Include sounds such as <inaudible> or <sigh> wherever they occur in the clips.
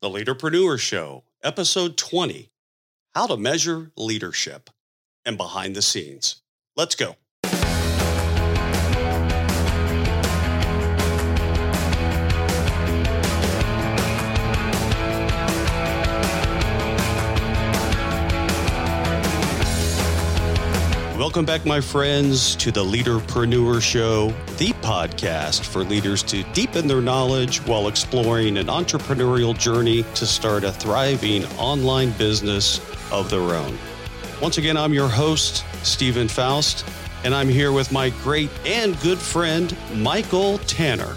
The Leaderpreneur Show, Episode 20 How to Measure Leadership and Behind the Scenes. Let's go. Welcome back, my friends, to the Leaderpreneur Show, the podcast for leaders to deepen their knowledge while exploring an entrepreneurial journey to start a thriving online business of their own. Once again, I'm your host, Steven Faust, and I'm here with my great and good friend, Michael Tanner.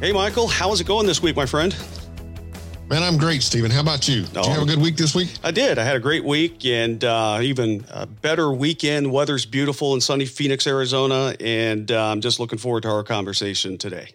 Hey, Michael, how's it going this week, my friend? Man, I'm great, Steven. How about you? Did you have a good week this week? I did. I had a great week and uh, even a better weekend. Weather's beautiful in sunny Phoenix, Arizona, and uh, I'm just looking forward to our conversation today.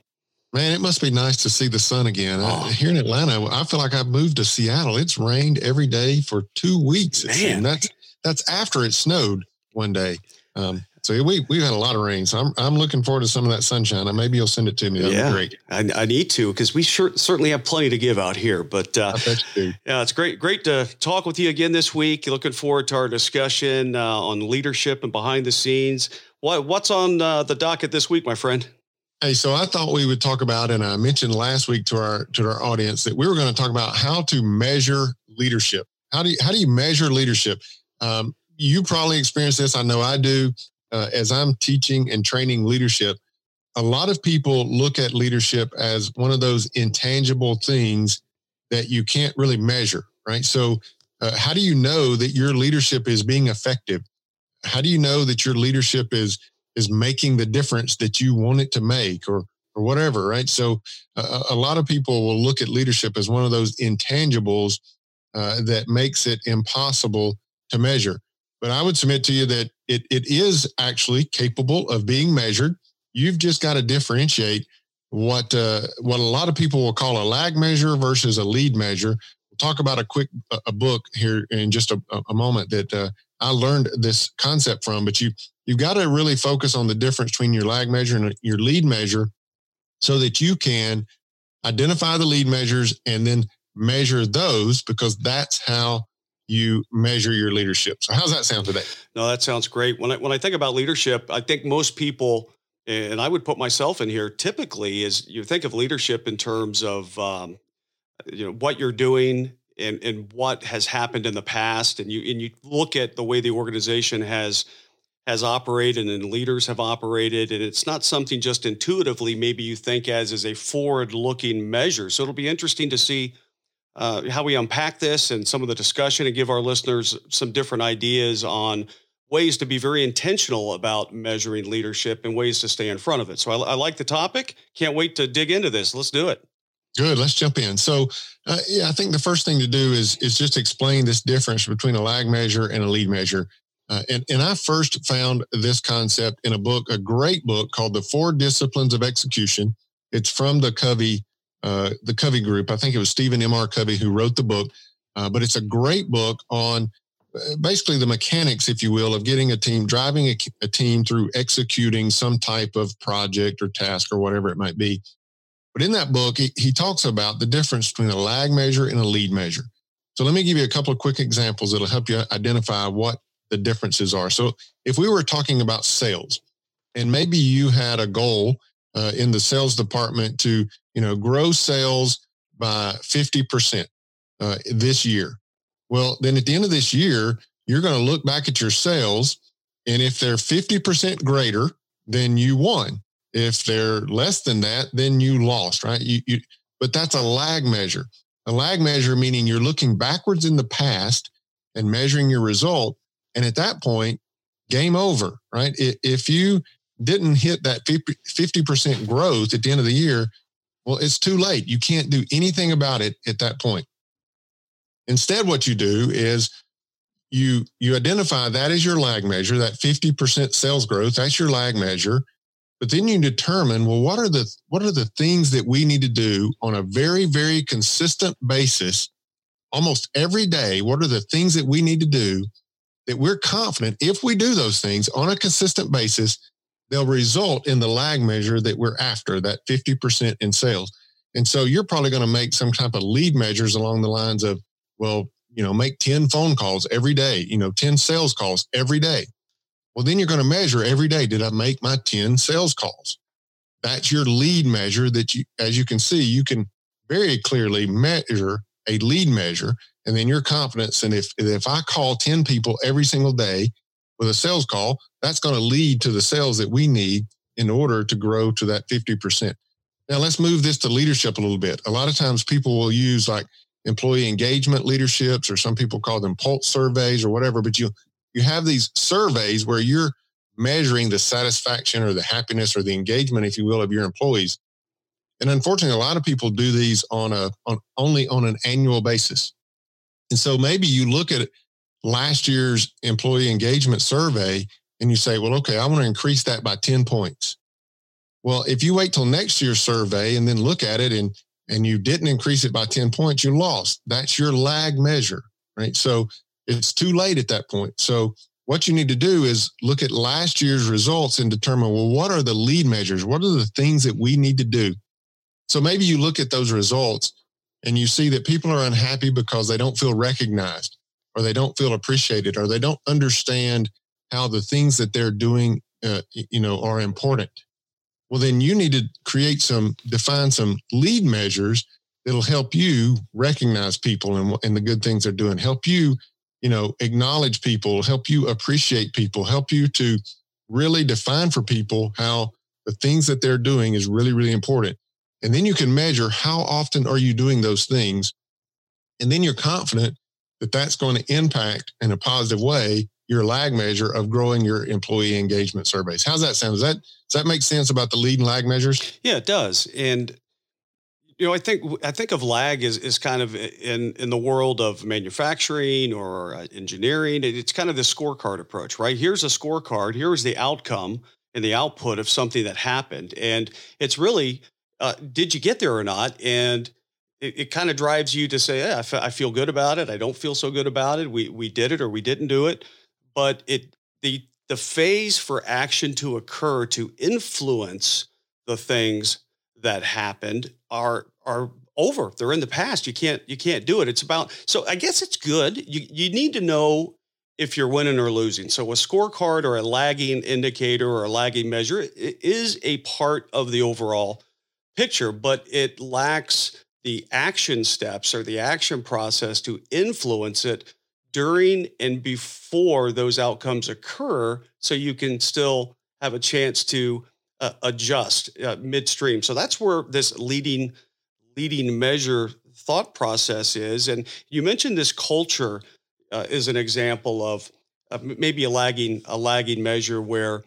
Man, it must be nice to see the sun again. Oh. Uh, here in Atlanta, I feel like I've moved to Seattle. It's rained every day for two weeks. Man, that's that's after it snowed one day. Um, so we we've had a lot of rain. So I'm I'm looking forward to some of that sunshine. And maybe you'll send it to me. That'd yeah, be great. I, I need to because we sure, certainly have plenty to give out here. But uh, yeah, it's great great to talk with you again this week. Looking forward to our discussion uh, on leadership and behind the scenes. What what's on uh, the docket this week, my friend? Hey, so I thought we would talk about, and I mentioned last week to our to our audience that we were going to talk about how to measure leadership. How do you, how do you measure leadership? Um, you probably experience this. I know I do uh, as I'm teaching and training leadership, a lot of people look at leadership as one of those intangible things that you can't really measure, right? So, uh, how do you know that your leadership is being effective? How do you know that your leadership is is making the difference that you want it to make, or or whatever, right? So, uh, a lot of people will look at leadership as one of those intangibles uh, that makes it impossible to measure. But I would submit to you that it, it is actually capable of being measured. You've just got to differentiate what uh, what a lot of people will call a lag measure versus a lead measure. We'll talk about a quick a book here in just a, a moment that uh, I learned this concept from. But you you've got to really focus on the difference between your lag measure and your lead measure, so that you can identify the lead measures and then measure those because that's how you measure your leadership. So how's that sound today? No, that sounds great. When I when I think about leadership, I think most people and I would put myself in here typically is you think of leadership in terms of um, you know what you're doing and and what has happened in the past and you and you look at the way the organization has has operated and leaders have operated and it's not something just intuitively maybe you think as is a forward looking measure so it'll be interesting to see uh, how we unpack this and some of the discussion and give our listeners some different ideas on ways to be very intentional about measuring leadership and ways to stay in front of it. So I, I like the topic. Can't wait to dig into this. Let's do it. Good. Let's jump in. So, uh, yeah, I think the first thing to do is is just explain this difference between a lag measure and a lead measure. Uh, and and I first found this concept in a book, a great book called The Four Disciplines of Execution. It's from the Covey uh, the Covey Group. I think it was Stephen M. R. Covey who wrote the book, uh, but it's a great book on uh, basically the mechanics, if you will, of getting a team, driving a, a, team through executing some type of project or task or whatever it might be. But in that book, he, he talks about the difference between a lag measure and a lead measure. So let me give you a couple of quick examples that'll help you identify what the differences are. So if we were talking about sales, and maybe you had a goal uh, in the sales department to you know grow sales by 50% uh, this year. Well then at the end of this year you're going to look back at your sales and if they're 50% greater then you won if they're less than that then you lost right? You, you but that's a lag measure. A lag measure meaning you're looking backwards in the past and measuring your result and at that point game over right? If you didn't hit that 50% growth at the end of the year, well, it's too late. You can't do anything about it at that point. Instead, what you do is you you identify that as your lag measure, that 50% sales growth, that's your lag measure. But then you determine, well, what are the what are the things that we need to do on a very, very consistent basis, almost every day? What are the things that we need to do that we're confident if we do those things on a consistent basis, they'll result in the lag measure that we're after, that 50% in sales. And so you're probably going to make some type of lead measures along the lines of, well, you know, make 10 phone calls every day, you know, 10 sales calls every day. Well, then you're going to measure every day. Did I make my 10 sales calls? That's your lead measure that you, as you can see, you can very clearly measure a lead measure. And then your confidence. And if, if I call 10 people every single day with a sales call, that's going to lead to the sales that we need in order to grow to that 50%. Now let's move this to leadership a little bit. A lot of times people will use like employee engagement leaderships, or some people call them pulse surveys or whatever, but you you have these surveys where you're measuring the satisfaction or the happiness or the engagement, if you will, of your employees. And unfortunately, a lot of people do these on a on only on an annual basis. And so maybe you look at last year's employee engagement survey and you say, well, okay, I want to increase that by 10 points. Well, if you wait till next year's survey and then look at it and and you didn't increase it by 10 points, you lost. That's your lag measure, right? So it's too late at that point. So what you need to do is look at last year's results and determine, well, what are the lead measures? What are the things that we need to do? So maybe you look at those results and you see that people are unhappy because they don't feel recognized or they don't feel appreciated or they don't understand how the things that they're doing, uh, you know, are important. Well, then you need to create some, define some lead measures that'll help you recognize people and, and the good things they're doing, help you you know, acknowledge people, help you appreciate people, help you to really define for people how the things that they're doing is really, really important. And then you can measure how often are you doing those things. And then you're confident that that's going to impact in a positive way your lag measure of growing your employee engagement surveys. How's that sound? Does that does that make sense about the lead and lag measures? Yeah, it does. And you know, I think I think of lag as is kind of in in the world of manufacturing or uh, engineering. It's kind of the scorecard approach, right? Here's a scorecard. Here's the outcome and the output of something that happened, and it's really uh, did you get there or not? And it, it kind of drives you to say, yeah, I, f- I feel good about it. I don't feel so good about it. We we did it or we didn't do it, but it the the phase for action to occur to influence the things that happened are are over. They're in the past. You can't you can't do it. It's about so I guess it's good. You you need to know if you're winning or losing. So a scorecard or a lagging indicator or a lagging measure is a part of the overall picture, but it lacks the action steps or the action process to influence it during and before those outcomes occur so you can still have a chance to uh, adjust uh, midstream. So that's where this leading leading measure thought process is. And you mentioned this culture uh, is an example of, maybe a lagging a lagging measure where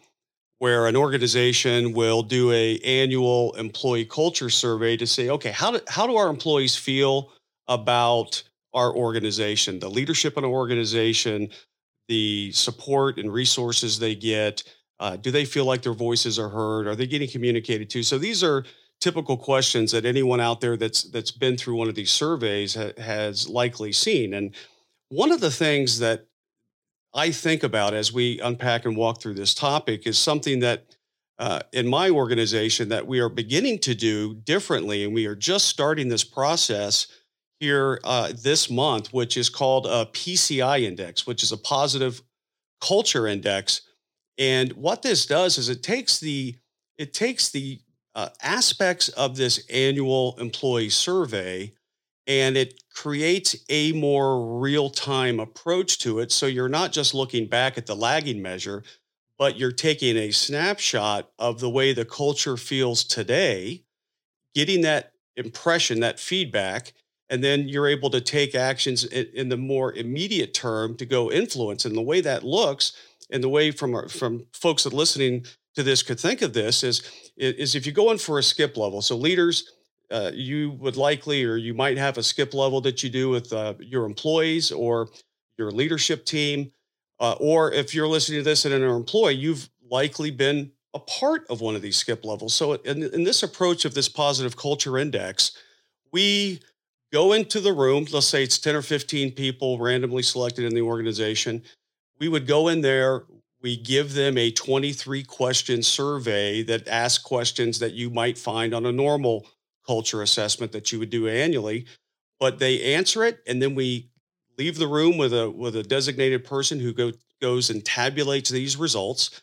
where an organization will do a annual employee culture survey to say, okay, how do how do our employees feel about our organization, the leadership in an organization, the support and resources they get, uh, do they feel like their voices are heard? Are they getting communicated to? So these are typical questions that anyone out there that's that's been through one of these surveys ha- has likely seen. And one of the things that I think about as we unpack and walk through this topic is something that uh, in my organization that we are beginning to do differently, and we are just starting this process here uh, this month, which is called a PCI index, which is a positive culture index. And what this does is it takes the it takes the uh, aspects of this annual employee survey and it creates a more real-time approach to it so you're not just looking back at the lagging measure but you're taking a snapshot of the way the culture feels today getting that impression that feedback and then you're able to take actions in, in the more immediate term to go influence and the way that looks and the way from our, from folks that listening to this could think of this is is if you go in for a skip level. So leaders, uh, you would likely or you might have a skip level that you do with uh, your employees or your leadership team, uh, or if you're listening to this and an employee, you've likely been a part of one of these skip levels. So in, in this approach of this positive culture index, we go into the room. Let's say it's 10 or 15 people randomly selected in the organization we would go in there we give them a 23 question survey that asks questions that you might find on a normal culture assessment that you would do annually, but they answer it and then we leave the room with a with a designated person who go, goes and tabulates these results.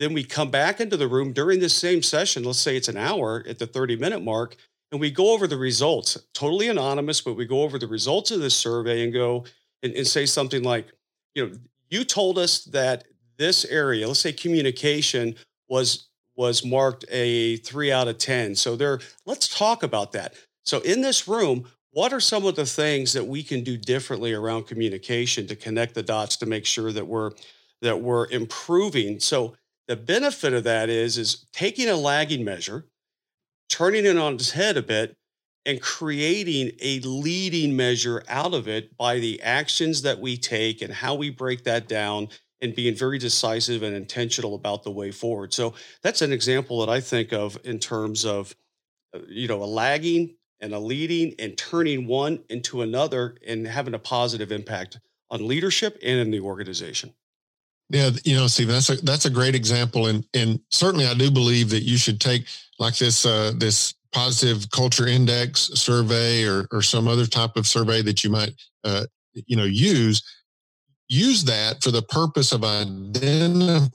Then we come back into the room during this same session, let's say it's an hour at the 30 minute mark, and we go over the results, totally anonymous, but we go over the results of this survey and go and, and say something like, you know, you told us that this area, let's say communication, was was marked a three out of 10. So there, let's talk about that. So in this room, what are some of the things that we can do differently around communication to connect the dots to make sure that we're that we're improving? So the benefit of that is is taking a lagging measure, turning it on its head a bit, and creating a leading measure out of it by the actions that we take and how we break that down and being very decisive and intentional about the way forward. So that's an example that I think of in terms of uh, you know a lagging and a leading and turning one into another and having a positive impact on leadership and in the organization. Yeah, you know, Steven, that's a that's a great example, and and certainly I do believe that you should take like this uh, this positive culture index survey or or some other type of survey that you might uh, you know use use that for the purpose of identifying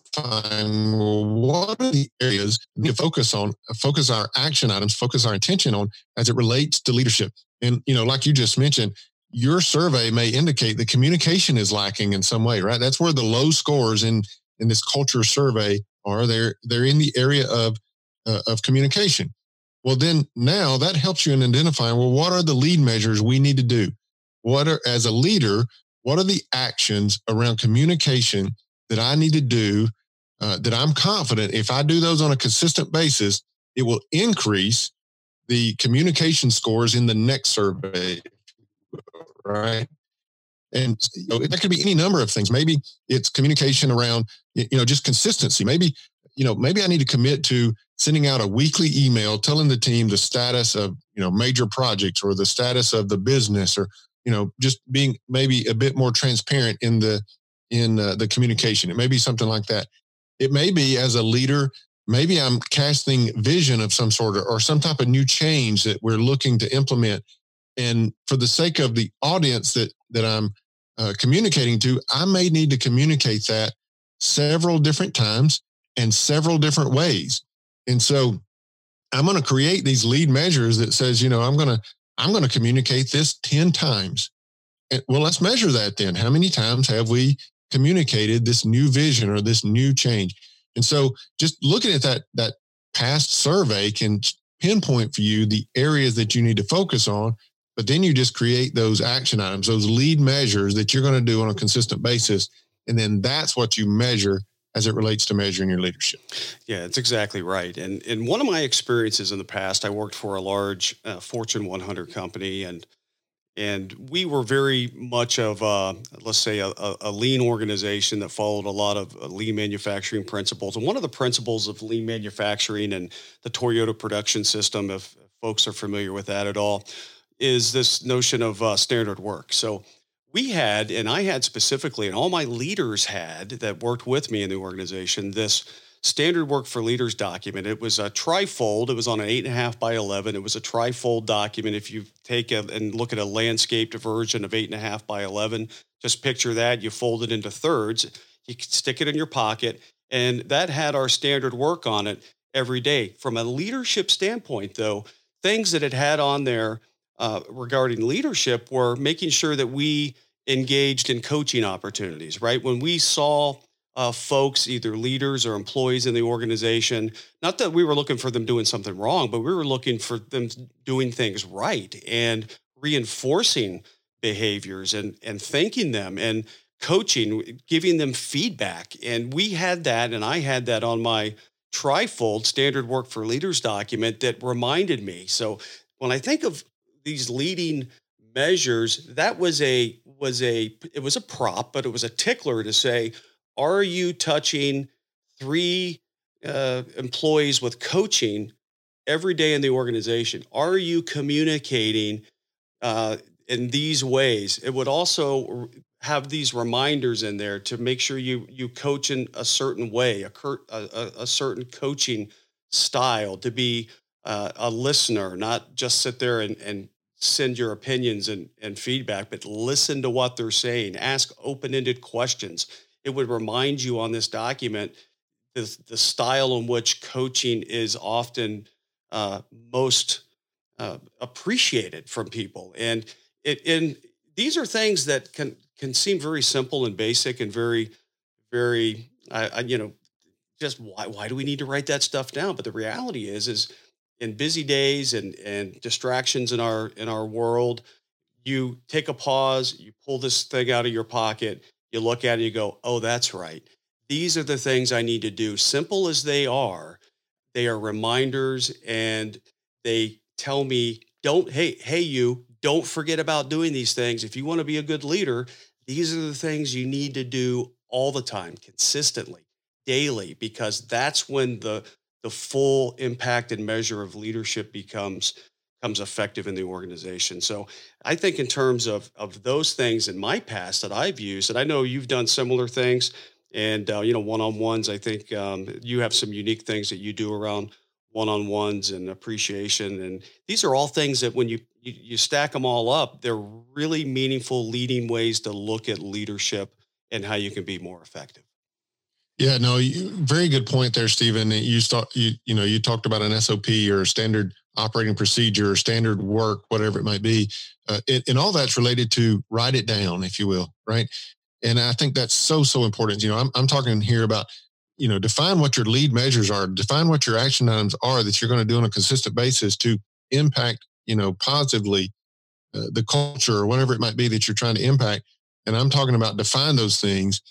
what are the areas we need to focus on, focus our action items, focus our attention on as it relates to leadership. And, you know, like you just mentioned, your survey may indicate the communication is lacking in some way, right? That's where the low scores in, in this culture survey are. They're, they're in the area of, uh, of communication. Well, then now that helps you in identifying, well, what are the lead measures we need to do? What are, as a leader, what are the actions around communication that I need to do uh, that I'm confident if I do those on a consistent basis, it will increase the communication scores in the next survey, right? And you know, that could be any number of things. Maybe it's communication around, you know, just consistency. Maybe, you know, maybe I need to commit to sending out a weekly email telling the team the status of, you know, major projects or the status of the business or you know just being maybe a bit more transparent in the in uh, the communication. It may be something like that. It may be as a leader maybe i'm casting vision of some sort of, or some type of new change that we're looking to implement. And for the sake of the audience that that i'm uh, communicating to i may need to communicate that several different times and several different ways. And so i'm going to create these lead measures that says you know i'm going to I'm going to communicate this 10 times. And, well, let's measure that then. How many times have we communicated this new vision or this new change? And so just looking at that, that past survey can pinpoint for you the areas that you need to focus on. But then you just create those action items, those lead measures that you're going to do on a consistent basis. And then that's what you measure as it relates to measuring your leadership. Yeah, it's exactly right. And in one of my experiences in the past, I worked for a large uh, Fortune 100 company, and and we were very much of a, let's say a, a, lean organization that followed a lot of uh, lean manufacturing principles. And one of the principles of lean manufacturing and the Toyota production system, if folks are familiar with that at all, is this notion of uh, standard work. So we had, and I had specifically, and all my leaders had that worked with me in the organization, this standard work for leaders document. It was a trifold. It was on an eight and a half by 11. It was a trifold document. If you take a, and look at a landscaped version of eight and a half by 11, just picture that. You fold it into thirds. You stick it in your pocket. And that had our standard work on it every day. From a leadership standpoint, though, things that it had on there uh, regarding leadership were making sure that we engaged in coaching opportunities, right? When we saw uh, folks, either leaders or employees in the organization, not that we were looking for them doing something wrong, but we were looking for them doing things right and reinforcing behaviors and, and thanking them and coaching, giving them feedback. And we had that, and I had that on my trifold standard work for leaders document that reminded me. So when I think of these leading measures, that was a was a it was a prop, but it was a tickler to say, are you touching three uh, employees with coaching every day in the organization? Are you communicating uh, in these ways? It would also have these reminders in there to make sure you you coach in a certain way, a, a, a certain coaching style to be uh, a listener, not just sit there and, and send your opinions and, and feedback, but listen to what they're saying. Ask open ended questions. It would remind you on this document the, the style in which coaching is often uh, most uh, appreciated from people. And it, and these are things that can can seem very simple and basic and very, very, uh, you know, just why why do we need to write that stuff down? But the reality is, is in busy days and and distractions in our in our world, you take a pause, you pull this thing out of your pocket, you look at it, you go, oh, that's right. These are the things I need to do. Simple as they are, they are reminders and they tell me, don't, hey, hey, you, don't forget about doing these things. If you want to be a good leader, these are the things you need to do all the time, consistently, daily, because that's when the the full impact and measure of leadership becomes becomes effective in the organization. So I think in terms of of those things in my past that I've used, and I know you've done similar things, and uh, you know one on ones. I think um, you have some unique things that you do around one on ones and appreciation, and these are all things that when you, you you stack them all up, they're really meaningful leading ways to look at leadership and how you can be more effective. Yeah, no, you, very good point there, Steven. You start, you you know, you talked about an SOP or standard operating procedure, or standard work, whatever it might be, uh, it, and all that's related to write it down, if you will, right? And I think that's so so important. You know, I'm I'm talking here about you know define what your lead measures are, define what your action items are that you're going to do on a consistent basis to impact you know positively uh, the culture or whatever it might be that you're trying to impact. And I'm talking about define those things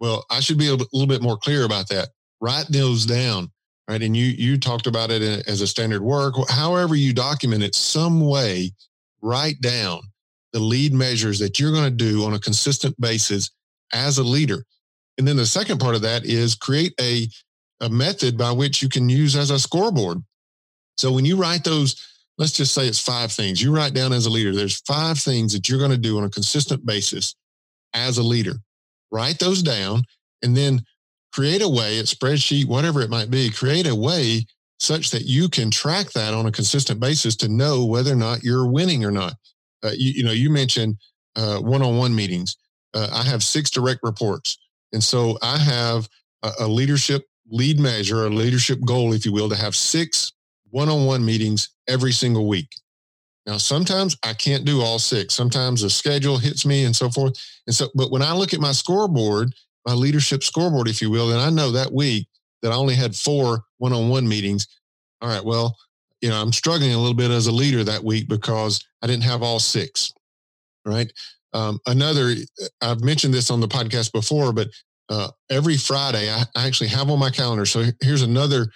well, I should be a little bit more clear about that. Write those down, right? And you you talked about it uh, as a standard work. However, you document it, some way, write down the lead measures that you're going to do on a consistent basis as a leader. And then the second part of that is create a a method by which you can use as a scoreboard. So when you write those, let's just say it's five things you write down as a leader. There's five things that you're going to do on a consistent basis as a leader write those down, and then create a way, a spreadsheet, whatever it might be, create a way such that you can track that on a consistent basis to know whether or not you're winning or not. Uh, you, you, know, you mentioned uh, one-on-one meetings. Uh, I have six direct reports, and so I have a, a leadership lead measure, a leadership goal, if you will, to have six one-on-one meetings every single week. Now, sometimes I can't do all six. Sometimes the schedule hits me and so forth. And so, but when I look at my scoreboard, my leadership scoreboard, if you will, then I know that week that I only had four one on one meetings. All right, well, you know, I'm struggling a little bit as a leader that week because I didn't have all six. Right. Um, another, I've mentioned this on the podcast before, but uh, every Friday I, I actually have on my calendar. So here's another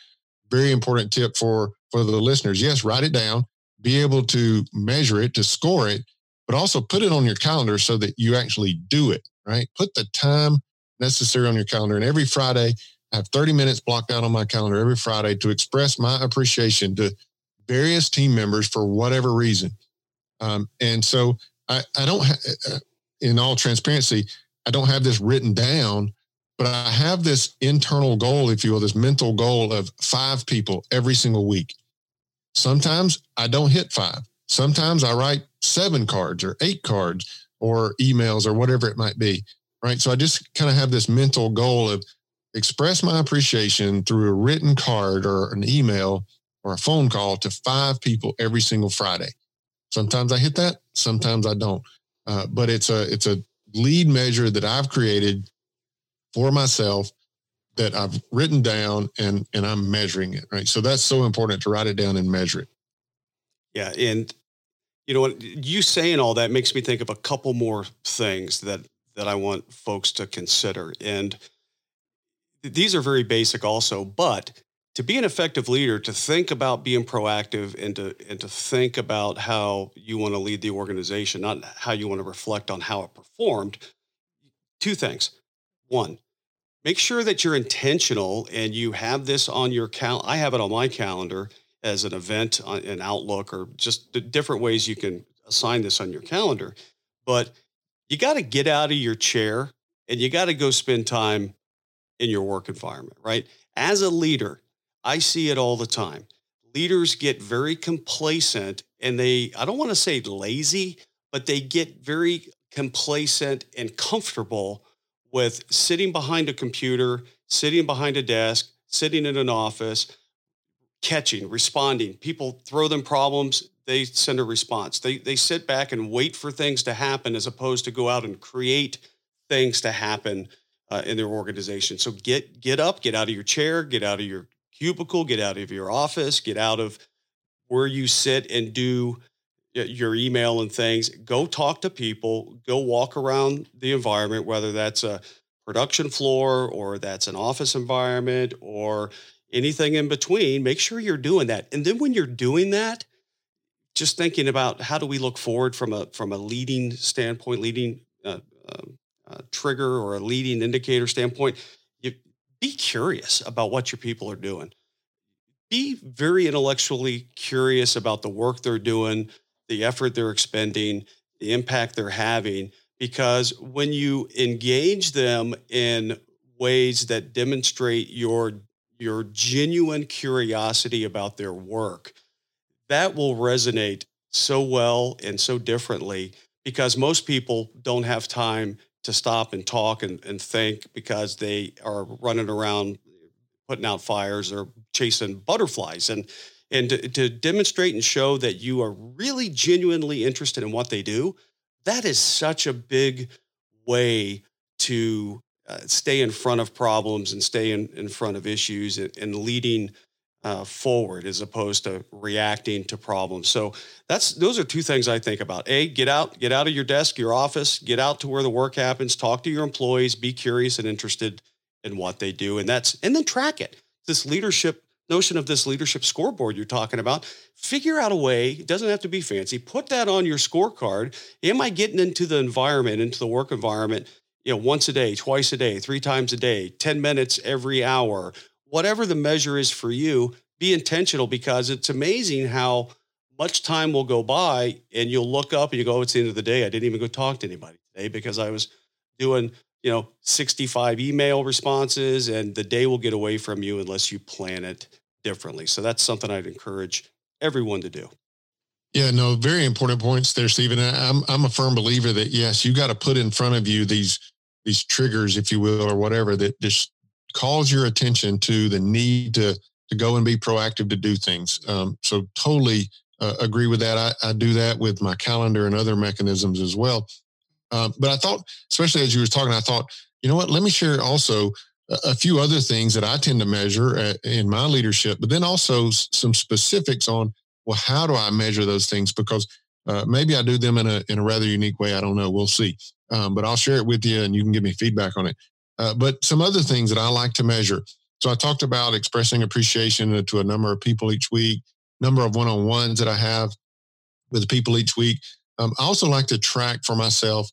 very important tip for for the listeners. Yes, write it down be able to measure it, to score it, but also put it on your calendar so that you actually do it, right? Put the time necessary on your calendar. And every Friday, I have 30 minutes blocked out on my calendar every Friday to express my appreciation to various team members for whatever reason. Um, and so I, I don't, ha- uh, in all transparency, I don't have this written down, but I have this internal goal, if you will, this mental goal of five people every single week. Sometimes I don't hit five. Sometimes I write seven cards or eight cards or emails or whatever it might be. Right. So I just kind of have this mental goal of express my appreciation through a written card or an email or a phone call to five people every single Friday. Sometimes I hit that, sometimes I don't. Uh, but it's a it's a lead measure that I've created for myself that I've written down and and I'm measuring it, right? So that's so important to write it down and measure it. Yeah, and you know what you saying all that makes me think of a couple more things that that I want folks to consider. And these are very basic also, but to be an effective leader, to think about being proactive and to and to think about how you want to lead the organization, not how you want to reflect on how it performed. Two things. One, make sure that you're intentional and you have this on your cal. I have it on my calendar as an event on an Outlook or just the different ways you can assign this on your calendar. But you got to get out of your chair and you got to go spend time in your work environment, right? As a leader, I see it all the time. leaders get very complacent and they, I don't want to say lazy, but they get very complacent and comfortable with sitting behind a computer, sitting behind a desk, sitting in an office, catching, responding. People throw them problems, they send a response. They they sit back and wait for things to happen as opposed to go out and create things to happen uh, in their organization. So get get up, get out of your chair, get out of your cubicle, get out of your office, get out of where you sit and do your email and things. Go talk to people, go walk around the environment, whether that's a production floor or that's an office environment or anything in between. Make sure you're doing that. And then when you're doing that, just thinking about how do we look forward from a from a leading standpoint, leading uh, um, uh, trigger or a leading indicator standpoint, you be curious about what your people are doing. Be very intellectually curious about the work they're doing, the effort they're expending, the impact they're having, because when you engage them in ways that demonstrate your your genuine curiosity about their work, that will resonate so well and so differently because most people don't have time to stop and talk and, and think because they are running around putting out fires or chasing butterflies. And and to, to, demonstrate and show that you are really genuinely interested in what they do that is such a big way to uh, stay in front of problems and stay in, in front of issues and, and leading uh, forward as opposed to reacting to problems. So that's those are two things I think about. A, get out, get out of your desk, your office, get out to where the work happens, talk to your employees, be curious and interested in what they do. And that's and then track it. This leadership notion of this leadership scoreboard you're talking about, figure out a way, it doesn't have to be fancy, put that on your scorecard. Am I getting into the environment, into the work environment, you know, once a day, twice a day, three times a day, 10 minutes every hour? whatever the measure is for you, be intentional because it's amazing how much time will go by and you'll look up and you go, oh, it's the end of the day. I didn't even go talk to anybody today because I was doing, you know, 65 email responses and the day will get away from you unless you plan it differently. So that's something I'd encourage everyone to do. Yeah, no, very important points there, Steven. I'm I'm a firm believer that yes, you got to put in front of you these these triggers, if you will, or whatever that just calls your attention to the need to to go and be proactive to do things. Um, so totally uh, agree with that. I, I, do that with my calendar and other mechanisms as well. Um, but I thought, especially as you were talking, I thought, you know what? Let me share also a, few other things that I tend to measure uh, in my leadership, but then also some specifics on well, how do I measure those things? Because uh, maybe I do them in a in a rather unique way. I don't know. We'll see. Um, but I'll share it with you, and you can give me feedback on it. Uh, but some other things that I like to measure. So I talked about expressing appreciation to a number of people each week, number of one-on-ones that I have with people each week. Um, I also like to track for myself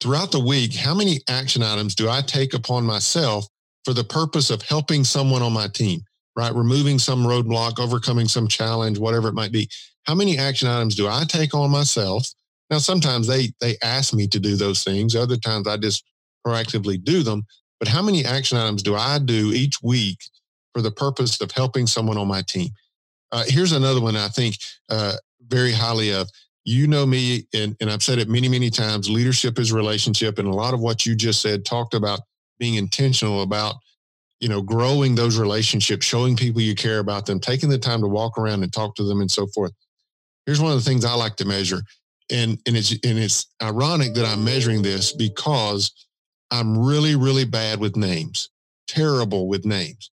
throughout the week how many action items do I take upon myself for the purpose of helping someone on my team, right? Removing some roadblock, overcoming some challenge, whatever it might be. How many action items do I take on myself? Now, sometimes they they ask me to do those things. Other times I just proactively do them. But how many action items do I do each week for the purpose of helping someone on my team? Uh, here's another one I think uh, very highly of. You know me, and, and I've said it many, many times leadership is relationship. And a lot of what you just said talked about being intentional about you know growing those relationships showing people you care about them taking the time to walk around and talk to them and so forth here's one of the things i like to measure and and it's and it's ironic that i'm measuring this because I'm really, really bad with names, terrible with names.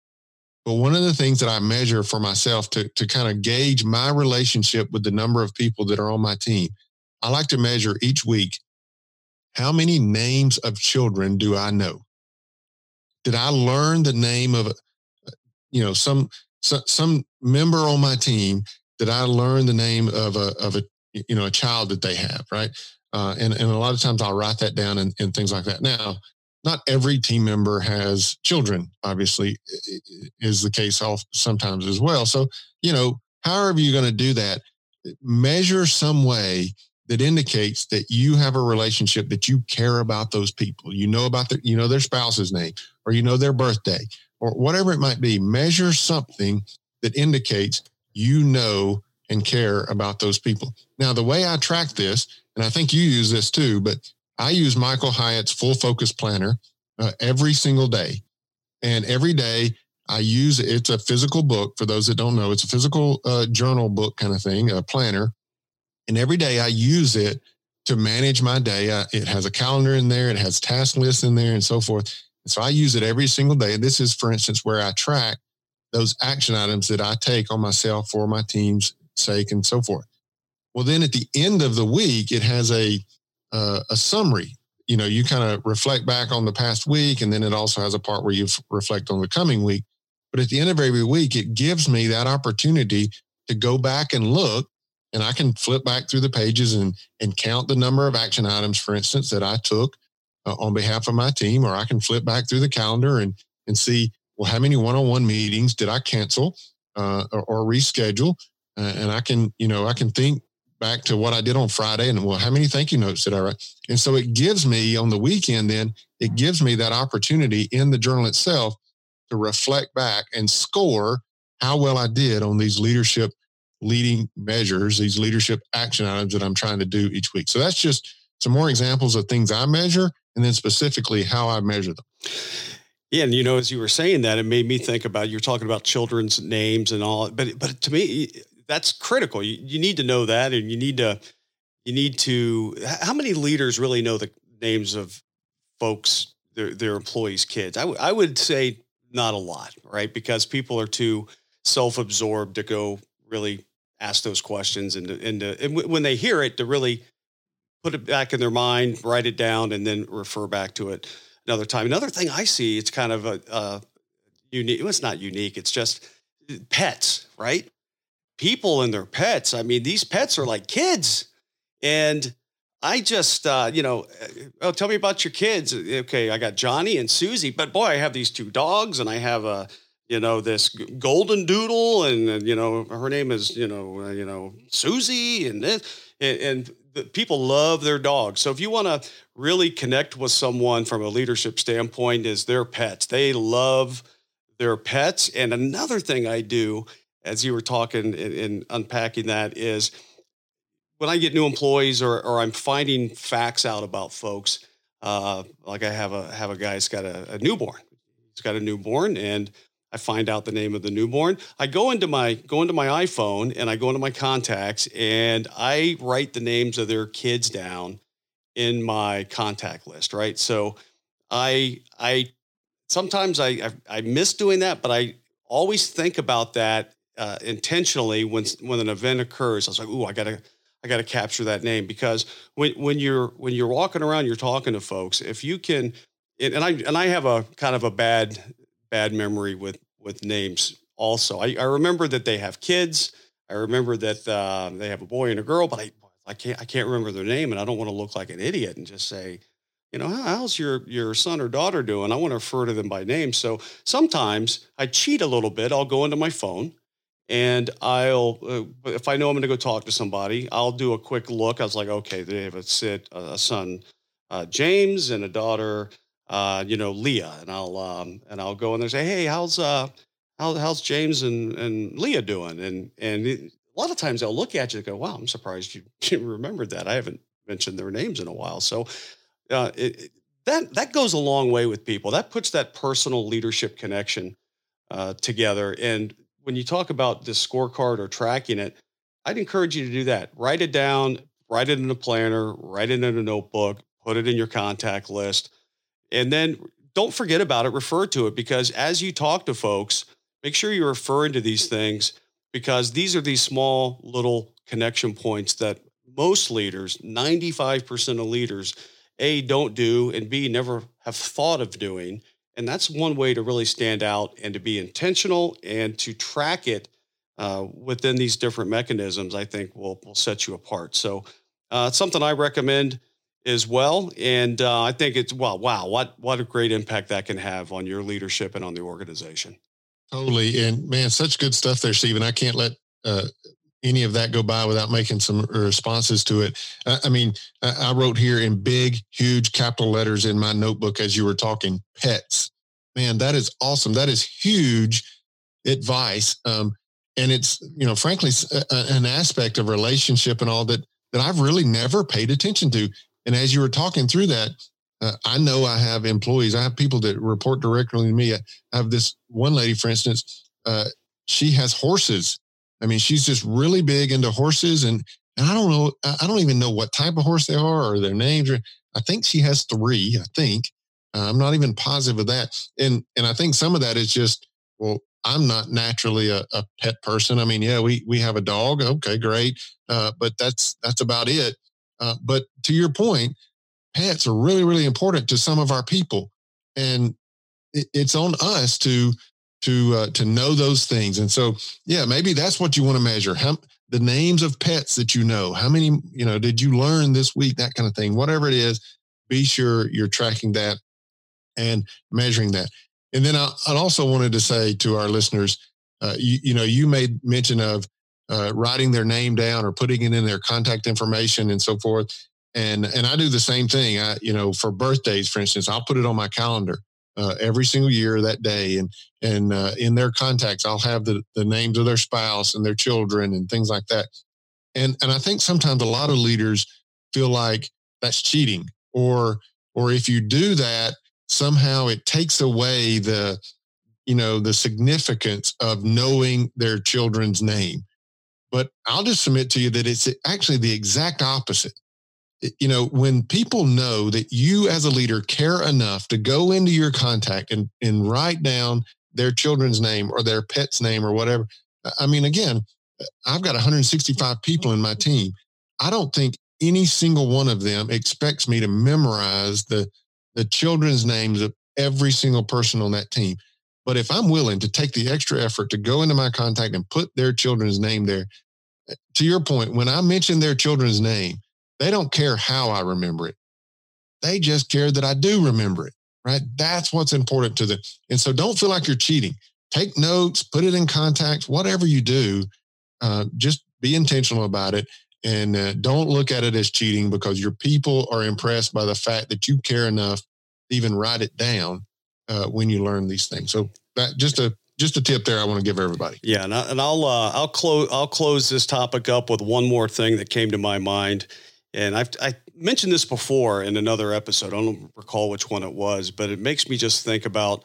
But one of the things that I measure for myself to, to kind of gauge my relationship with the number of people that are on my team, I like to measure each week how many names of children do I know? Did I learn the name of, you know, some, some, member on my team? Did I learn the name of a, of a, you know, a child that they have, right? Uh, and, and a lot of times I'll write that down and, and things like that. Now, not every team member has children, obviously, is the case sometimes as well. So, you know, however you're going to do that, measure some way that indicates that you have a relationship that you care about those people. You know about their, you know their spouse's name, or you know their birthday, or whatever it might be. Measure something that indicates you know and care about those people. Now, the way I track this, and I think you use this too, but I use Michael Hyatt's full focus planner uh, every single day. And every day I use it's a physical book for those that don't know. It's a physical uh, journal book kind of thing, a planner. And every day I use it to manage my day. I, it has a calendar in there, it has task lists in there, and so forth. So I use it every single day. This is, for instance, where I track those action items that I take on myself for my team's sake and so forth. Well, then at the end of the week, it has a uh, a summary. You know, you kind of reflect back on the past week, and then it also has a part where you f- reflect on the coming week. But at the end of every week, it gives me that opportunity to go back and look, and I can flip back through the pages and and count the number of action items, for instance, that I took uh, on behalf of my team, or I can flip back through the calendar and and see well how many one-on-one meetings did I cancel uh, or, or, reschedule, uh, and I can you know I can think back to what I did on Friday and well, how many thank you notes did I write? And so it gives me on the weekend, then it gives me that opportunity in the journal itself to reflect back and score how well I did on these leadership leading measures, these leadership action items that I'm trying to do each week. So that's just some more examples of things I measure and then specifically how I measure them. Yeah, and you know, as you were saying that, it made me think about you're talking about children's names and all, but but to me, that's critical. You, you need to know that, and you need to you need to. How many leaders really know the names of folks, their their employees' kids? I, w- I would say not a lot, right? Because people are too self-absorbed to go really ask those questions, and and, to, and w- when they hear it, to really put it back in their mind, write it down, and then refer back to it another time. Another thing I see, it's kind of a, a unique. Well, it's not unique. It's just pets, right? people and their pets. I mean, these pets are like kids. And I just, uh, you know, uh, oh, tell me about your kids. Okay, I got Johnny and Susie, but boy, I have these two dogs, and I have a, you know, this golden doodle, and you know, her name is, you know, uh, you know, Susie, and this, and, and the, people love their dogs. So if you want to really connect with someone from a leadership standpoint, is their pets. They love their pets. And another thing I do as you were talking and, unpacking that is when I get new employees or, or I'm finding facts out about folks, uh, like I have a have a guy who's got a, a, newborn. He's got a newborn, and I find out the name of the newborn. I go into my go into my iPhone and I go into my contacts and I write the names of their kids down in my contact list. Right, so I I sometimes I I, I miss doing that, but I always think about that uh, intentionally when when an event occurs. I was like, "Ooh, I gotta I gotta capture that name," because when when you're when you're walking around, you're talking to folks. If you can, and I and I have a kind of a bad bad memory with with names. Also, I, I remember that they have kids. I remember that uh, they have a boy and a girl, but I I can't I can't remember their name, and I don't want to look like an idiot and just say, you know, how's your your son or daughter doing? I want to refer to them by name. So sometimes I cheat a little bit. I'll go into my phone and I'll uh, if I know I'm going to go talk to somebody, I'll do a quick look. I was like, okay, they have a sit a son, uh, James, and a daughter, uh, you know, Leah, and I'll um, and I'll go in there and say, hey, how's uh, how, how's James and and Leah doing? And and it, a lot of times they'll look at you and go, wow, I'm surprised you, <laughs> you remembered that. I haven't mentioned their names in a while, so. Uh, it, that that goes a long way with people. That puts that personal leadership connection uh, together, and when you talk about this scorecard or tracking it, I'd encourage you to do that. Write it down, write it in a planner, write it in a notebook, put it in your contact list, and then don't forget about it. Refer to it because as you talk to folks, make sure you're referring to these things because these are these small little connection points that most leaders, 95% of leaders, A, don't do, and B, never have thought of doing. And that's one way to really stand out and to be intentional and to track it uh, within these different mechanisms, I think will, will set you apart. So uh, it's something I recommend as well. And uh, I think it's, well, wow, what, what a great impact that can have on your leadership and on the organization. Totally. And man, such good stuff there, Steven. I can't let uh, any of that go by without making some responses to it. I mean, I wrote here in big, huge capital letters in my notebook as you were talking pets. Man, that is awesome. That is huge advice. Um, and it's you know frankly an aspect of relationship and all that that I've really never paid attention to. And as you were talking through that, uh, I know I have employees. I have people that report directly to me. I have this one lady, for instance. Uh, she has horses. I mean, she's just really big into horses, and and I don't know. I don't even know what type of horse they are or their names. I think she has three. I think uh, I'm not even positive of that. And and I think some of that is just well, I'm not naturally a, a pet person. I mean, yeah, we we have a dog. Okay, great, uh, but that's that's about it. Uh, but to your point, pets are really really important to some of our people, and it, it's on us to to uh, to know those things. And so, yeah, maybe that's what you want to measure. How the names of pets that you know. How many you know did you learn this week? That kind of thing. Whatever it is, be sure you're tracking that and measuring that. And then I, I also wanted to say to our listeners, uh, you, you, know, you made mention of uh, writing their name down or putting it in their contact information and so forth. And and I do the same thing. I, you know, for birthdays, for instance, I'll put it on my calendar uh, every single year that day, and and uh, in their contacts, I'll have the the names of their spouse and their children and things like that. And and I think sometimes a lot of leaders feel like that's cheating, or or if you do that, somehow it takes away the you know the significance of knowing their children's name but i'll just submit to you that it's actually the exact opposite you know when people know that you as a leader care enough to go into your contact and and write down their children's name or their pet's name or whatever i mean again uh, i've got 165 people in my team i don't think any single one of them expects me to memorize the the children's names of every single person on that team. But if I'm willing to take the extra effort to go into my contact and put their children's name there, eh, to your point, when I mention their children's name, they don't care how I remember it. They just care that I do remember it, right? That's what's important to them. And so don't feel like you're cheating. Take notes, put it in contacts, whatever you do, uh, just be intentional about it and uh, don't look at it as cheating because your people are impressed by the fact that you care enough to even write it down uh, when you learn these things. So that just a just a tip there I want to give everybody. Yeah, and, I, and I'll uh, I'll close I'll close this topic up with one more thing that came to my mind, and I've I mentioned this before in another episode. I don't recall which one it was, but it makes me just think about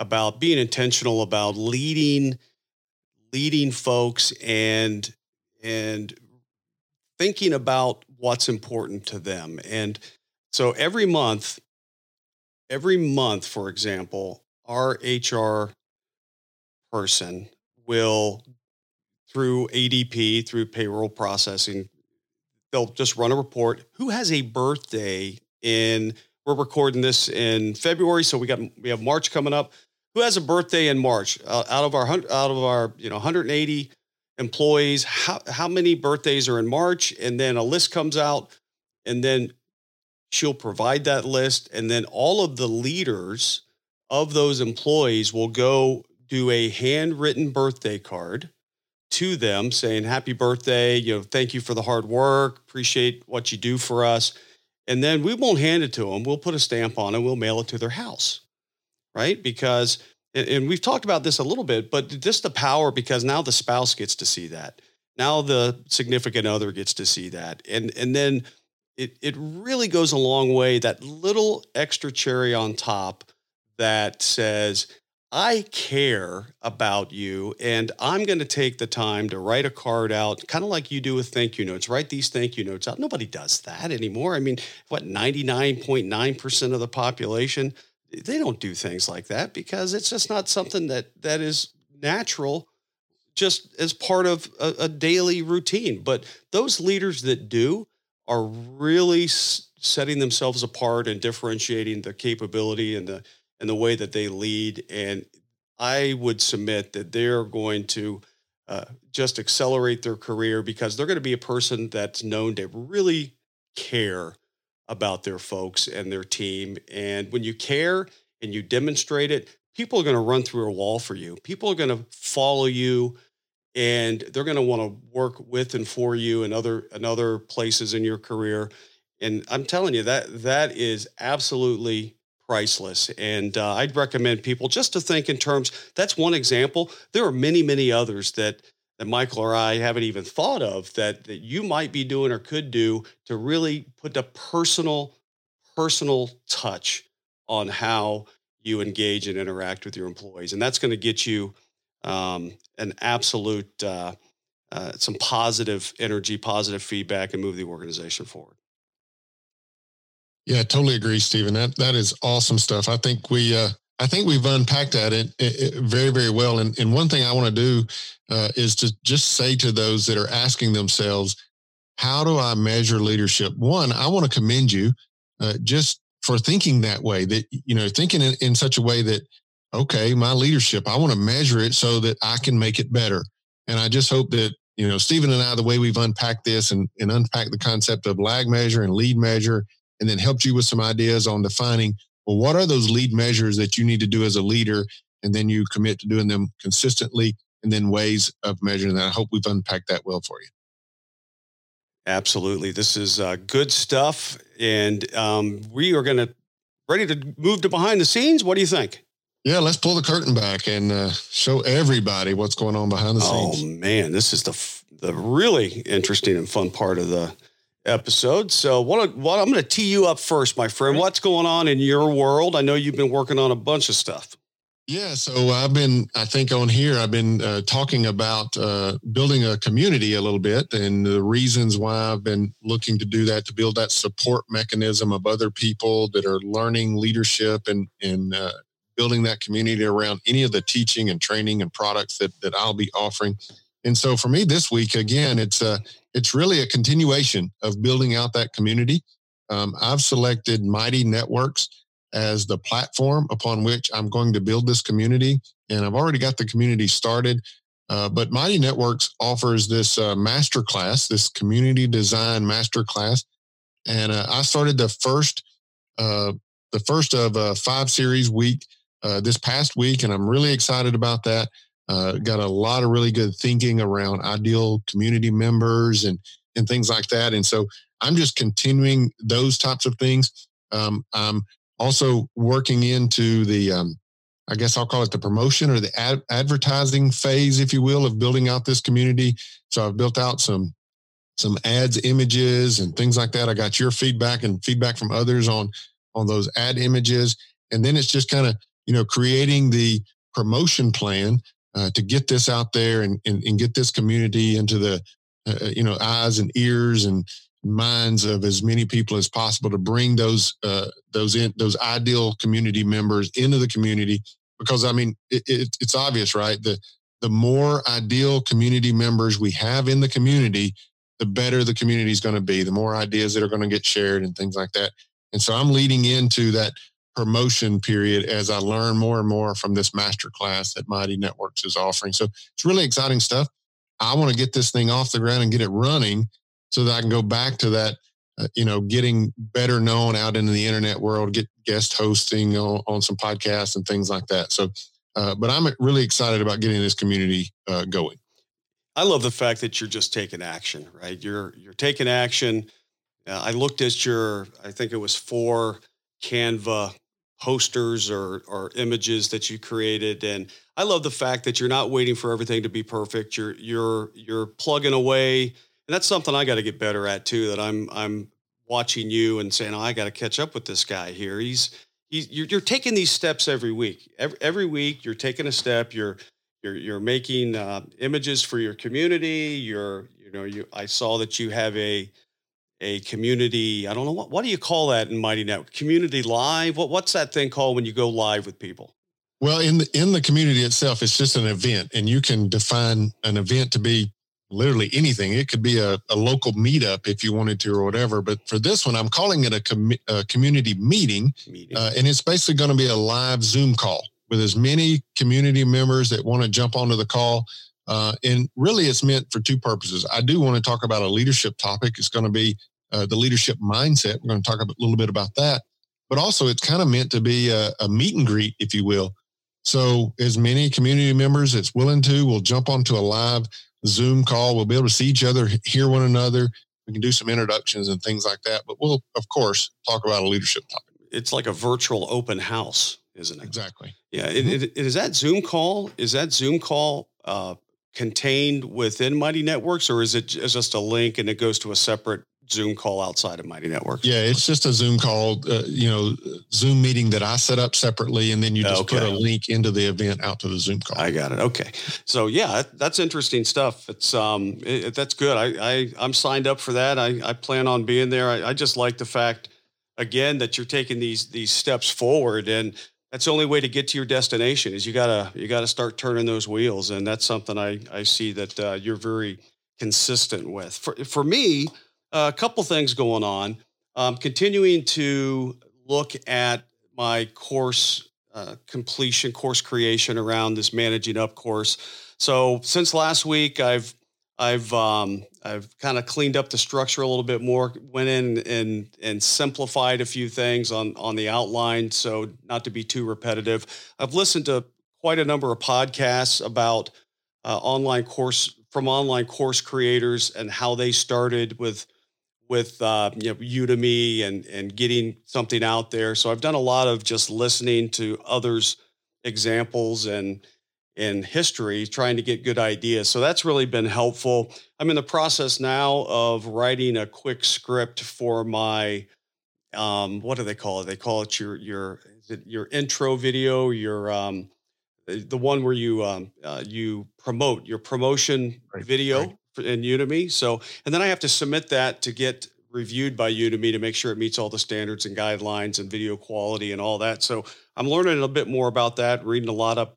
about being intentional about leading leading folks and and thinking about what's important to them. And so every month, every month, for example, our HR person will, through ADP, through payroll processing, they'll just run a report. Who has a birthday in? We're recording this in February, so we got we have March coming up. Who has a birthday in March? Uh, out of our out of our you know 180 employees, how, how many birthdays are in March, and then a list comes out, and then she'll provide that list, and then all of the leaders of those employees will go do a handwritten birthday card to them saying happy birthday you know thank you for the hard work appreciate what you do for us and then we won't hand it to them we'll put a stamp on it we'll mail it to their house right because and we've talked about this a little bit, but just the power because now the spouse gets to see that. Now the significant other gets to see that. And and then it it really goes a long way that little extra cherry on top that says I care about you and I'm going to take the time to write a card out, kind of like you do with thank you notes. Write these thank you notes out. Nobody does that anymore. I mean, what 99.9% of the population they don't do things like that because it's just not something that that is natural just as part of a, a daily routine but those leaders that do are really s- setting themselves apart and differentiating the capability and the and the way that they lead and i would submit that they're going to uh, just accelerate their career because they're going to be a person that's known to really care about their folks and their team. And when you care and you demonstrate it, people are going to run through a wall for you. People are going to follow you and they're going to want to work with and for you in other in other places in your career. And I'm telling you that that is absolutely priceless. And uh, I'd recommend people just to think in terms. That's one example. There are many, many others that that Michael or I haven't even thought of that that you might be doing or could do to really put a personal personal touch on how you engage and interact with your employees, and that's going to get you um, an absolute uh, uh, some positive energy, positive feedback, and move the organization forward. Yeah, I totally agree, Steven. That that is awesome stuff. I think we uh, I think we've unpacked that it, it, very very well. And and one thing I want to do uh, is to just say to those that are asking themselves, how do I measure leadership? One, I want to commend you uh, just for thinking that way. That you know, thinking in, in such a way that okay, my leadership, I want to measure it so that I can make it better. And I just hope that you know, Steven and I, the way we've unpacked this and, and unpacked the concept of lag measure and lead measure and then helped you with some ideas on defining well what are those lead measures that you need to do as a leader? And then you commit to doing them consistently and then ways of measuring that. I hope we've unpacked that well for you. Absolutely. This is uh, good stuff and um, we are going to ready to move to behind the scenes? What do you think yeah let's pull the curtain back and uh, show everybody what's going on behind the scenes oh man this is the the really interesting and fun part of the episode. So what, what I'm going to tee you up first, my friend. What's going on in your world? I know you've been working on a bunch of stuff. Yeah, so I've been, I think on here, I've been uh, talking about uh, building a community a little bit and the reasons why I've been looking to do that to build that support mechanism of other people that are learning leadership and, and uh, building that community around any of the teaching and training and products that, that I'll be offering. And so for me this week, again, it's a, it's really a continuation of building out that community. Um, I've selected Mighty Networks as the platform upon which I'm going to build this community. And I've already got the community started. Uh, but Mighty Networks offers this uh, master class, this community design master class. And uh, I started the first, uh, the first of a five series week uh, this past week, and I'm really excited about that. Uh, got a lot of really good thinking around ideal community members and and things like that. And so I'm just continuing those types of things. Um, I'm also working into the, um, I guess I'll call it the promotion or the ad- advertising phase, if you will, of building out this community. So I've built out some some ads, images, and things like that. I got your feedback and feedback from others on on those ad images, and then it's just kind of you know creating the promotion plan uh, to get this out there and, and, and, get this community into the uh, uh, you know eyes and ears and minds of as many people as possible to bring those uh, those in, those ideal community members into the community. Because I mean it, it, it's obvious right? The the more ideal community members we have in the community the better the community is going to be the more ideas that are going to get shared and things like that. And so I'm leading into that promotion period as I learn more and more from this master class that Mighty Networks is offering. So it's really exciting stuff. I want to get this thing off the ground and get it running so that I can go back to that, uh, you know, getting better known out into the internet world, get guest hosting on, on some podcasts and things like that. So, uh, but I'm really excited about getting this community uh, going. I love the fact that you're just taking action, right? You're you're taking action. Uh, I looked at your, I think it was four Canva posters or or images that you created. And I love the fact that you're not waiting for everything to be perfect. You're you're you're plugging away. And that's something I got to get better at too that I'm I'm watching you and saying oh, I got to catch up with this guy here. He's he's you're, you're taking these steps every week. Every, every week you're taking a step. You're you're you're making uh, images for your community. You're you know you I saw that you have a a community. I don't know what what do you call that in Mighty Network? Community live. What what's that thing called when you go live with people? Well, in the in the community itself, it's just an event, and you can define an event to be literally anything. It could be a, a local meetup if you wanted to, or whatever. But for this one, I'm calling it a, com- a community meeting, meeting. Uh, and it's basically going to be a live Zoom call with as many community members that want to jump onto the call. Uh, and really, it's meant for two purposes. I do want to talk about a leadership topic. It's going to be uh, the leadership mindset. We're going to talk a little bit about that. But also, it's kind of meant to be a, a meet and greet, if you will. So, as many community members that's willing to will jump onto a live Zoom call. We'll be able to see each other, hear one another. We can do some introductions and things like that. But we'll, of course, talk about a leadership topic. It's like a virtual open house, isn't it? Exactly. Yeah. Mm-hmm. It, it, it, is that Zoom call? Is that Zoom call uh, contained within Mighty Networks, or is it just a link and it goes to a separate Zoom call outside of Mighty Networks? Yeah, it's just a Zoom call, uh, you know, Zoom meeting that I set up separately, and then you just okay. put a link into the event out to the Zoom call. I got it. Okay, so yeah, that's interesting stuff. It's um, it, that's good. I, I I'm signed up for that. I I plan on being there. I, I just like the fact again that you're taking these these steps forward and that's the only way to get to your destination is you gotta you gotta start turning those wheels. And that's something i i see that uh, you're very consistent with. For for me uh, a couple things going on. Um, continuing to look at my course uh, completion course creation around this managing up course. So since last week i've I've um, I've kind of cleaned up the structure a little bit more. Went in and and simplified a few things on on the outline, so not to be too repetitive. I've listened to quite a number of podcasts about uh, online course from online course creators and how they started with with uh, you know, Udemy and and getting something out there. So I've done a lot of just listening to others' examples and in history trying to get good ideas. So that's really been helpful. I'm in the process now of writing a quick script for my um, what do they call it? They call it your your it your intro video, your um, the one where you um, uh, you promote your promotion right, video right. in Udemy. So and then I have to submit that to get reviewed by Udemy to make sure it meets all the standards and guidelines and video quality and all that. So I'm learning a little bit more about that, reading a lot up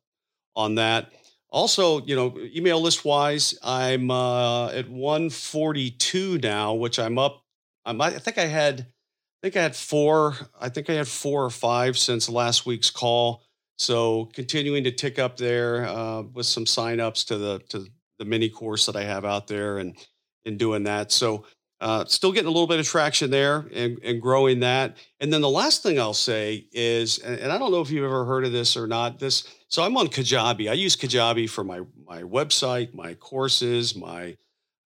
on that. Also, you know, email list wise, I'm uh, at 142 now, which I'm up. I'm, I think I had, I think I had four. I think I had four or five since last week's call. So continuing to tick up there uh, with some signups to the to the mini course that I have out there and and doing that. So uh, still getting a little bit of traction there and, and growing that. And then the last thing I'll say is, and, and I don't know if you've ever heard of this or not. This so I'm on Kajabi. I use Kajabi for my my website, my courses, my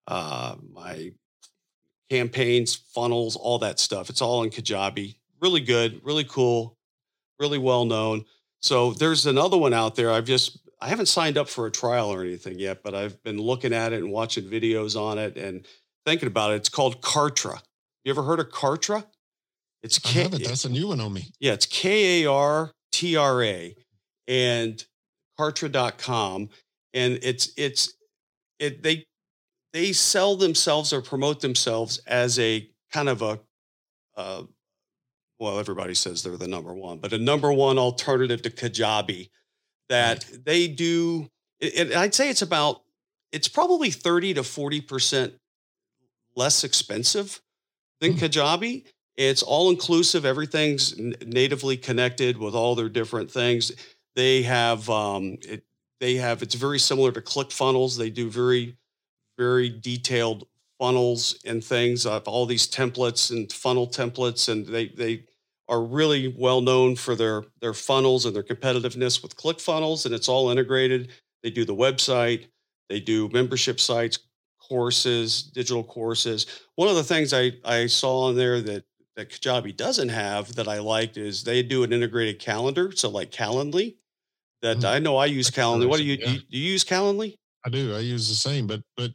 uh, my campaigns, funnels, all that stuff. It's all in Kajabi. Really good, really cool, really well known. So there's another one out there. I've just I haven't signed up for a trial or anything yet, but I've been looking at it and watching videos on it and thinking about it. It's called Kartra. You ever heard of Kartra? It's K- it. That's a new one on me. Yeah, it's K A R T R A and Kartra.com. And it's it's it they they sell themselves or promote themselves as a kind of a uh, well, everybody says they're the number one, but a number one alternative to Kajabi that right. they do. And I'd say it's about, it's probably 30 to 40% less expensive than mm-hmm. Kajabi. It's all inclusive. Everything's natively connected with all their different things. They have um, it, they have it's very similar to ClickFunnels. They do very very detailed funnels and things of all these templates and funnel templates, and they they are really well known for their their funnels and their competitiveness with ClickFunnels, and it's all integrated. They do the website, they do membership sites, courses, digital courses. One of the things I, I saw in there that, that Kajabi doesn't have that I liked is they do an integrated calendar. So like Calendly, that mm-hmm. I know I use Calendly. What do you, yeah. do you, do you use Calendly? I do. I use the same, but but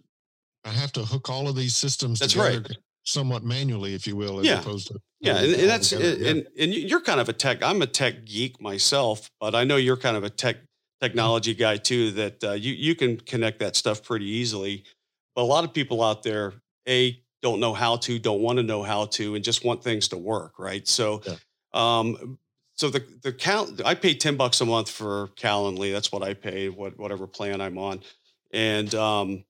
I have to hook all of these systems that's together right. somewhat manually, if you will, as yeah. opposed to yeah, and, and that's and, yeah. and, and you're kind of a tech. I'm a tech geek myself, but I know you're kind of a tech technology guy too. That uh, you you can connect that stuff pretty easily. But a lot of people out there, a don't know how to, don't want to know how to, and just want things to work, right? So, yeah. um, so the the count, I pay ten bucks a month for Calendly. That's what I pay, what whatever plan I'm on, and um,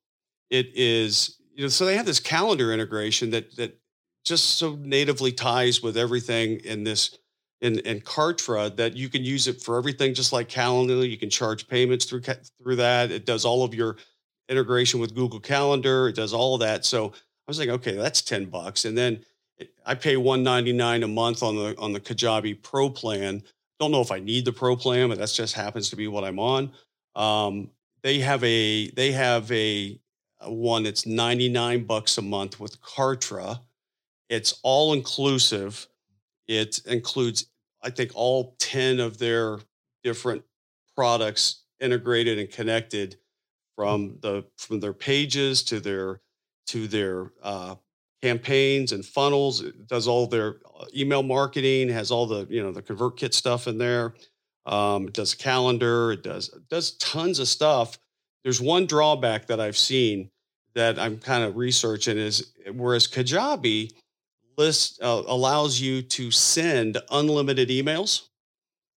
it is you know so they have this calendar integration that that just so natively ties with everything in this in in Kartra that you can use it for everything, just like Calendly. You can charge payments through through that. It does all of your integration with Google Calendar. It does all of that. So I was like, okay, that's 10 bucks. And then I pay 199 a month on the on the Kajabi Pro plan. Don't know if I need the Pro plan, but that just happens to be what I'm on. Um, they have a they have a, a one that's 99 bucks a month with Kartra. It's all inclusive. It includes, I think, all 10 of their different products integrated and connected from the from their pages to their to their uh, campaigns and funnels. It does all their uh, email marketing, has all the you know the ConvertKit stuff in there. Um, it does calendar. It does it does tons of stuff. There's one drawback that I've seen that I'm kind of researching is whereas Kajabi list uh, allows you to send unlimited emails.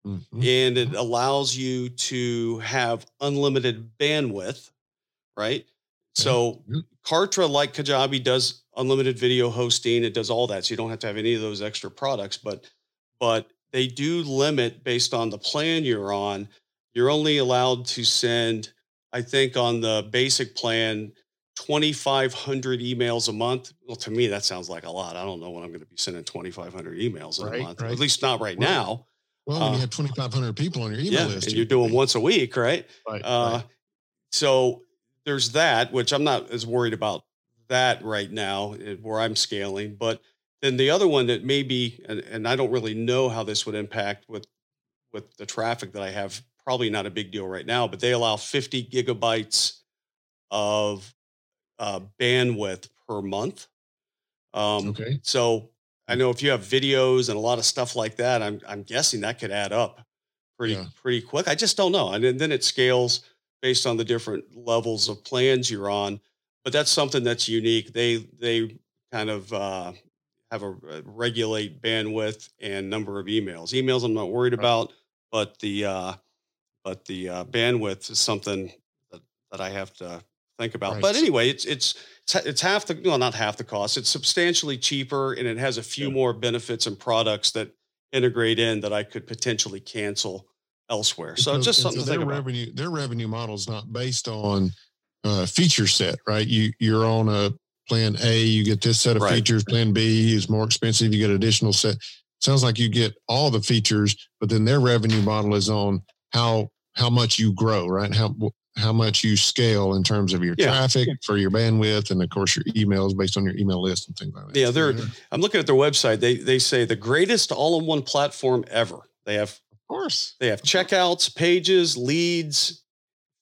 Mm-hmm. And it allows you to have unlimited bandwidth, right? So Kartra, like Kajabi, does unlimited video hosting. It does all that, so you don't have to have any of those extra products. But but they do limit based on the plan you're on. You're only allowed to send, I think, on the basic plan, 2,500 emails a month. Well, to me, that sounds like a lot. I don't know when I'm going to be sending 2,500 emails right, a month. Right. At least not right well, now. Well, when uh, you have 2,500 people on your email yeah, list, and you're doing once a week, right? Right. Uh, right. So there's that, which I'm not as worried about that right now eh, where I'm scaling. But then the other one that maybe, and, and I don't really know how this would impact with with the traffic that I have, probably not a big deal right now, but they allow 50 gigabytes of uh, bandwidth per month. Um, okay. So I know if you have videos and a lot of stuff like that, I'm I'm guessing that could add up pretty yeah. pretty quick. I just don't know, and then it scales based on the different levels of plans you're on. But that's something that's unique. They they kind of uh, have a, uh, regulate bandwidth and number of emails. Emails I'm not worried about, but the uh, but the uh, bandwidth is something that, that I have to think about. Right. But anyway, it's it's it's half the well not half the cost. It's substantially cheaper and it has a few yeah. more benefits and products that integrate in that I could potentially cancel elsewhere. So, so just something so to think their about. revenue their revenue model is not based on uh, feature set, right? You you're on a plan A, you get this set of right. features. Plan B is more expensive, you get additional set. Sounds like you get all the features, but then their revenue model is on how how much you grow, right? How how much you scale in terms of your yeah. traffic for your bandwidth and of course your emails based on your email list and things like that. Yeah, they're I'm looking at their website. They they say the greatest all-in-one platform ever. They have of course. They have checkouts, pages, leads,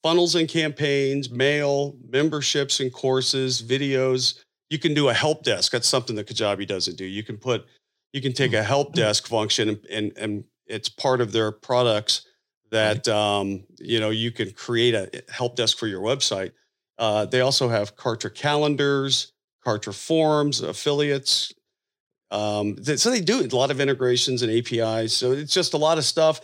funnels and campaigns, mail, memberships and courses, videos. You can do a help desk. That's something that Kajabi doesn't do. You can put, you can take a help mm-hmm. desk function and, and, and it's part of their products that, um, you know, you can create a help desk for your website. Uh, they also have Kartra calendars, Kartra forms, affiliates, um, so they do a lot of integrations and APIs. So it's just a lot of stuff.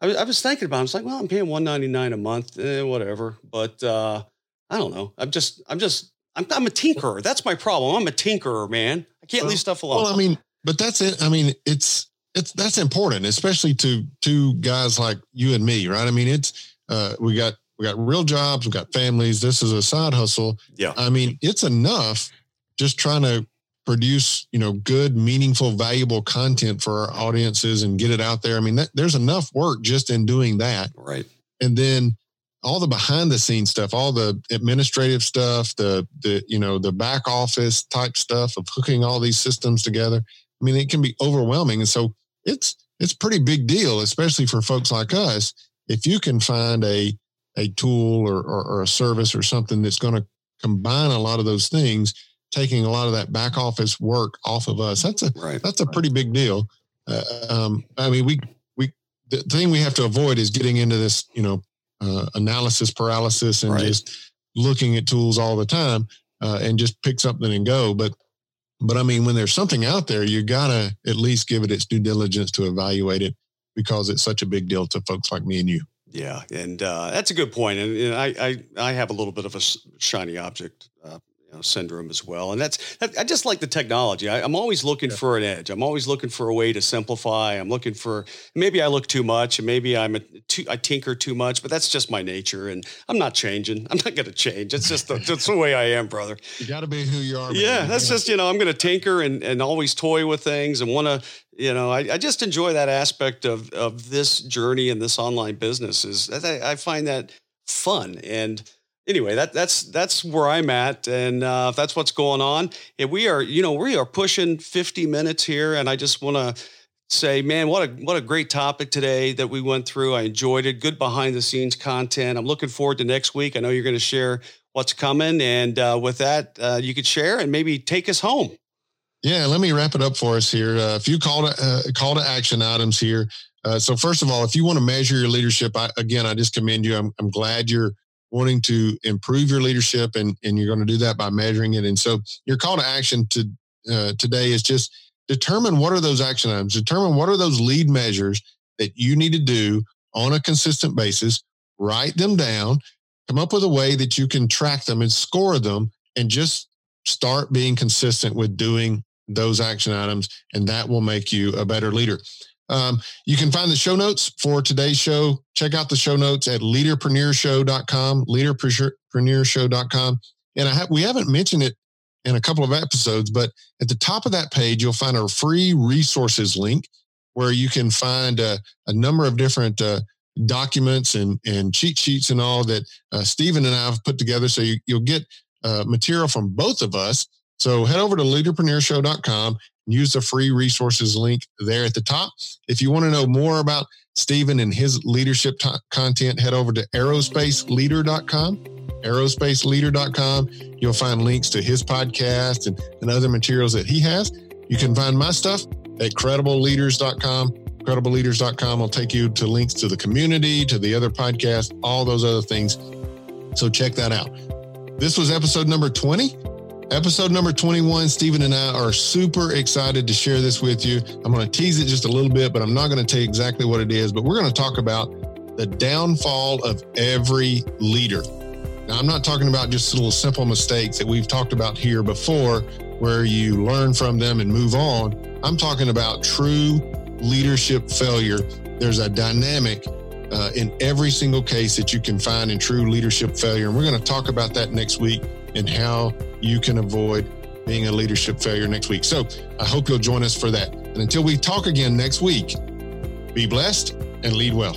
I, I was thinking about. It. I was like, well, I'm paying 199 a month, eh, whatever. But uh, I don't know. I'm just, I'm just, I'm, I'm a tinkerer. That's my problem. I'm a tinkerer, man. I can't well, leave stuff alone. Well, I mean, but that's it. I mean, it's it's that's important, especially to to guys like you and me, right? I mean, it's uh, we got we got real jobs, we got families. This is a side hustle. Yeah. I mean, it's enough just trying to produce you know good meaningful valuable content for our audiences and get it out there. I mean that, there's enough work just in doing that. Right. And then all the behind the scenes stuff all the administrative stuff the the you know the back office type stuff of hooking all these systems together. I mean it can be overwhelming. And so it's it's pretty big deal especially for folks like us if you can find a a tool or, or, or a service or something that's going to combine a lot of those things taking a lot of that back office work off of us. That's a right. that's a pretty big deal. Uh, um, I mean, we we the thing we have to avoid is getting into this, you know, uh, analysis paralysis and right. just looking at tools all the time uh, and just pick something and go. But but I mean, when there's something out there, you gotta at least give it its due diligence to evaluate it because it's such a big deal to folks like me and you. Yeah, and uh, that's a good point. And, and I, I, I have a little bit of a shiny object uh, you know, syndrome as well. And that's, I just like the technology. I, am always looking yeah. for an edge. I'm always looking for a way to simplify. I'm looking for, maybe I look too much and maybe I'm a, too, I tinker too much, but that's just my nature. And I'm not changing. I'm not going to change. It's just, the, that's the way I am, brother. You got to be who you are. Yeah. That's yeah. just, you know, I'm going to tinker and, and always toy with things and want to, you know, I, I just enjoy that aspect of, of this journey and this online business is I, I find that fun. And, anyway, that that's that's where I'm at, and uh, that's what's going on. And we are, you know, we are pushing 50 minutes here, and I just want to say, man, what a what a great topic today that we went through. I enjoyed it. Good behind the scenes content. I'm looking forward to next week. I know you're going to share what's coming, and uh, with that, uh, you could share and maybe take us home. Yeah, let me wrap it up for us here. Uh, a few call to uh, call to action items here. Uh, so first of all, if you want to measure your leadership, I, again, I just commend you. I'm, I'm glad you're wanting to improve your leadership, and and you're going to do that by measuring it. And so your call to action to uh, today is just determine what are those action items. Determine what are those lead measures that you need to do on a consistent basis. Write them down. Come up with a way that you can track them and score them, and just start being consistent with doing those action items, and that will make you a better leader. Um, you can find the show notes for today's show. Check out the show notes at leaderpreneurshow.com, leaderpreneurshow.com. And I have, we haven't mentioned it in a couple of episodes, but at the top of that page, you'll find a free resources link where you can find a, a number of different uh, documents and, and cheat sheets and all that uh, Steven and I have put together. So you, will get uh, material from both of us so head over to leaderpreneurshow.com and use the free resources link there at the top. If you want to know more about Steven and his leadership t- content, head over to aerospaceleader.com. Aerospaceleader.com. You'll find links to his podcast and, and other materials that he has. You can find my stuff at credibleleaders.com. Credibleleaders.com will take you to links to the community, to the other podcasts, all those other things. So check that out. This was episode number 20 Episode number 21, Steven and I are super excited to share this with you. I'm going to tease it just a little bit, but I'm not going to tell you exactly what it is. But we're going to talk about the downfall of every leader. Now, I'm not talking about just little simple mistakes that we've talked about here before where you learn from them and move on. I'm talking about true leadership failure. There's a dynamic uh, in every single case that you can find in true leadership failure. And we're going to talk about that next week and how you can avoid being a leadership failure next week. So I hope you'll join us for that. And until we talk again next week, be blessed and lead well.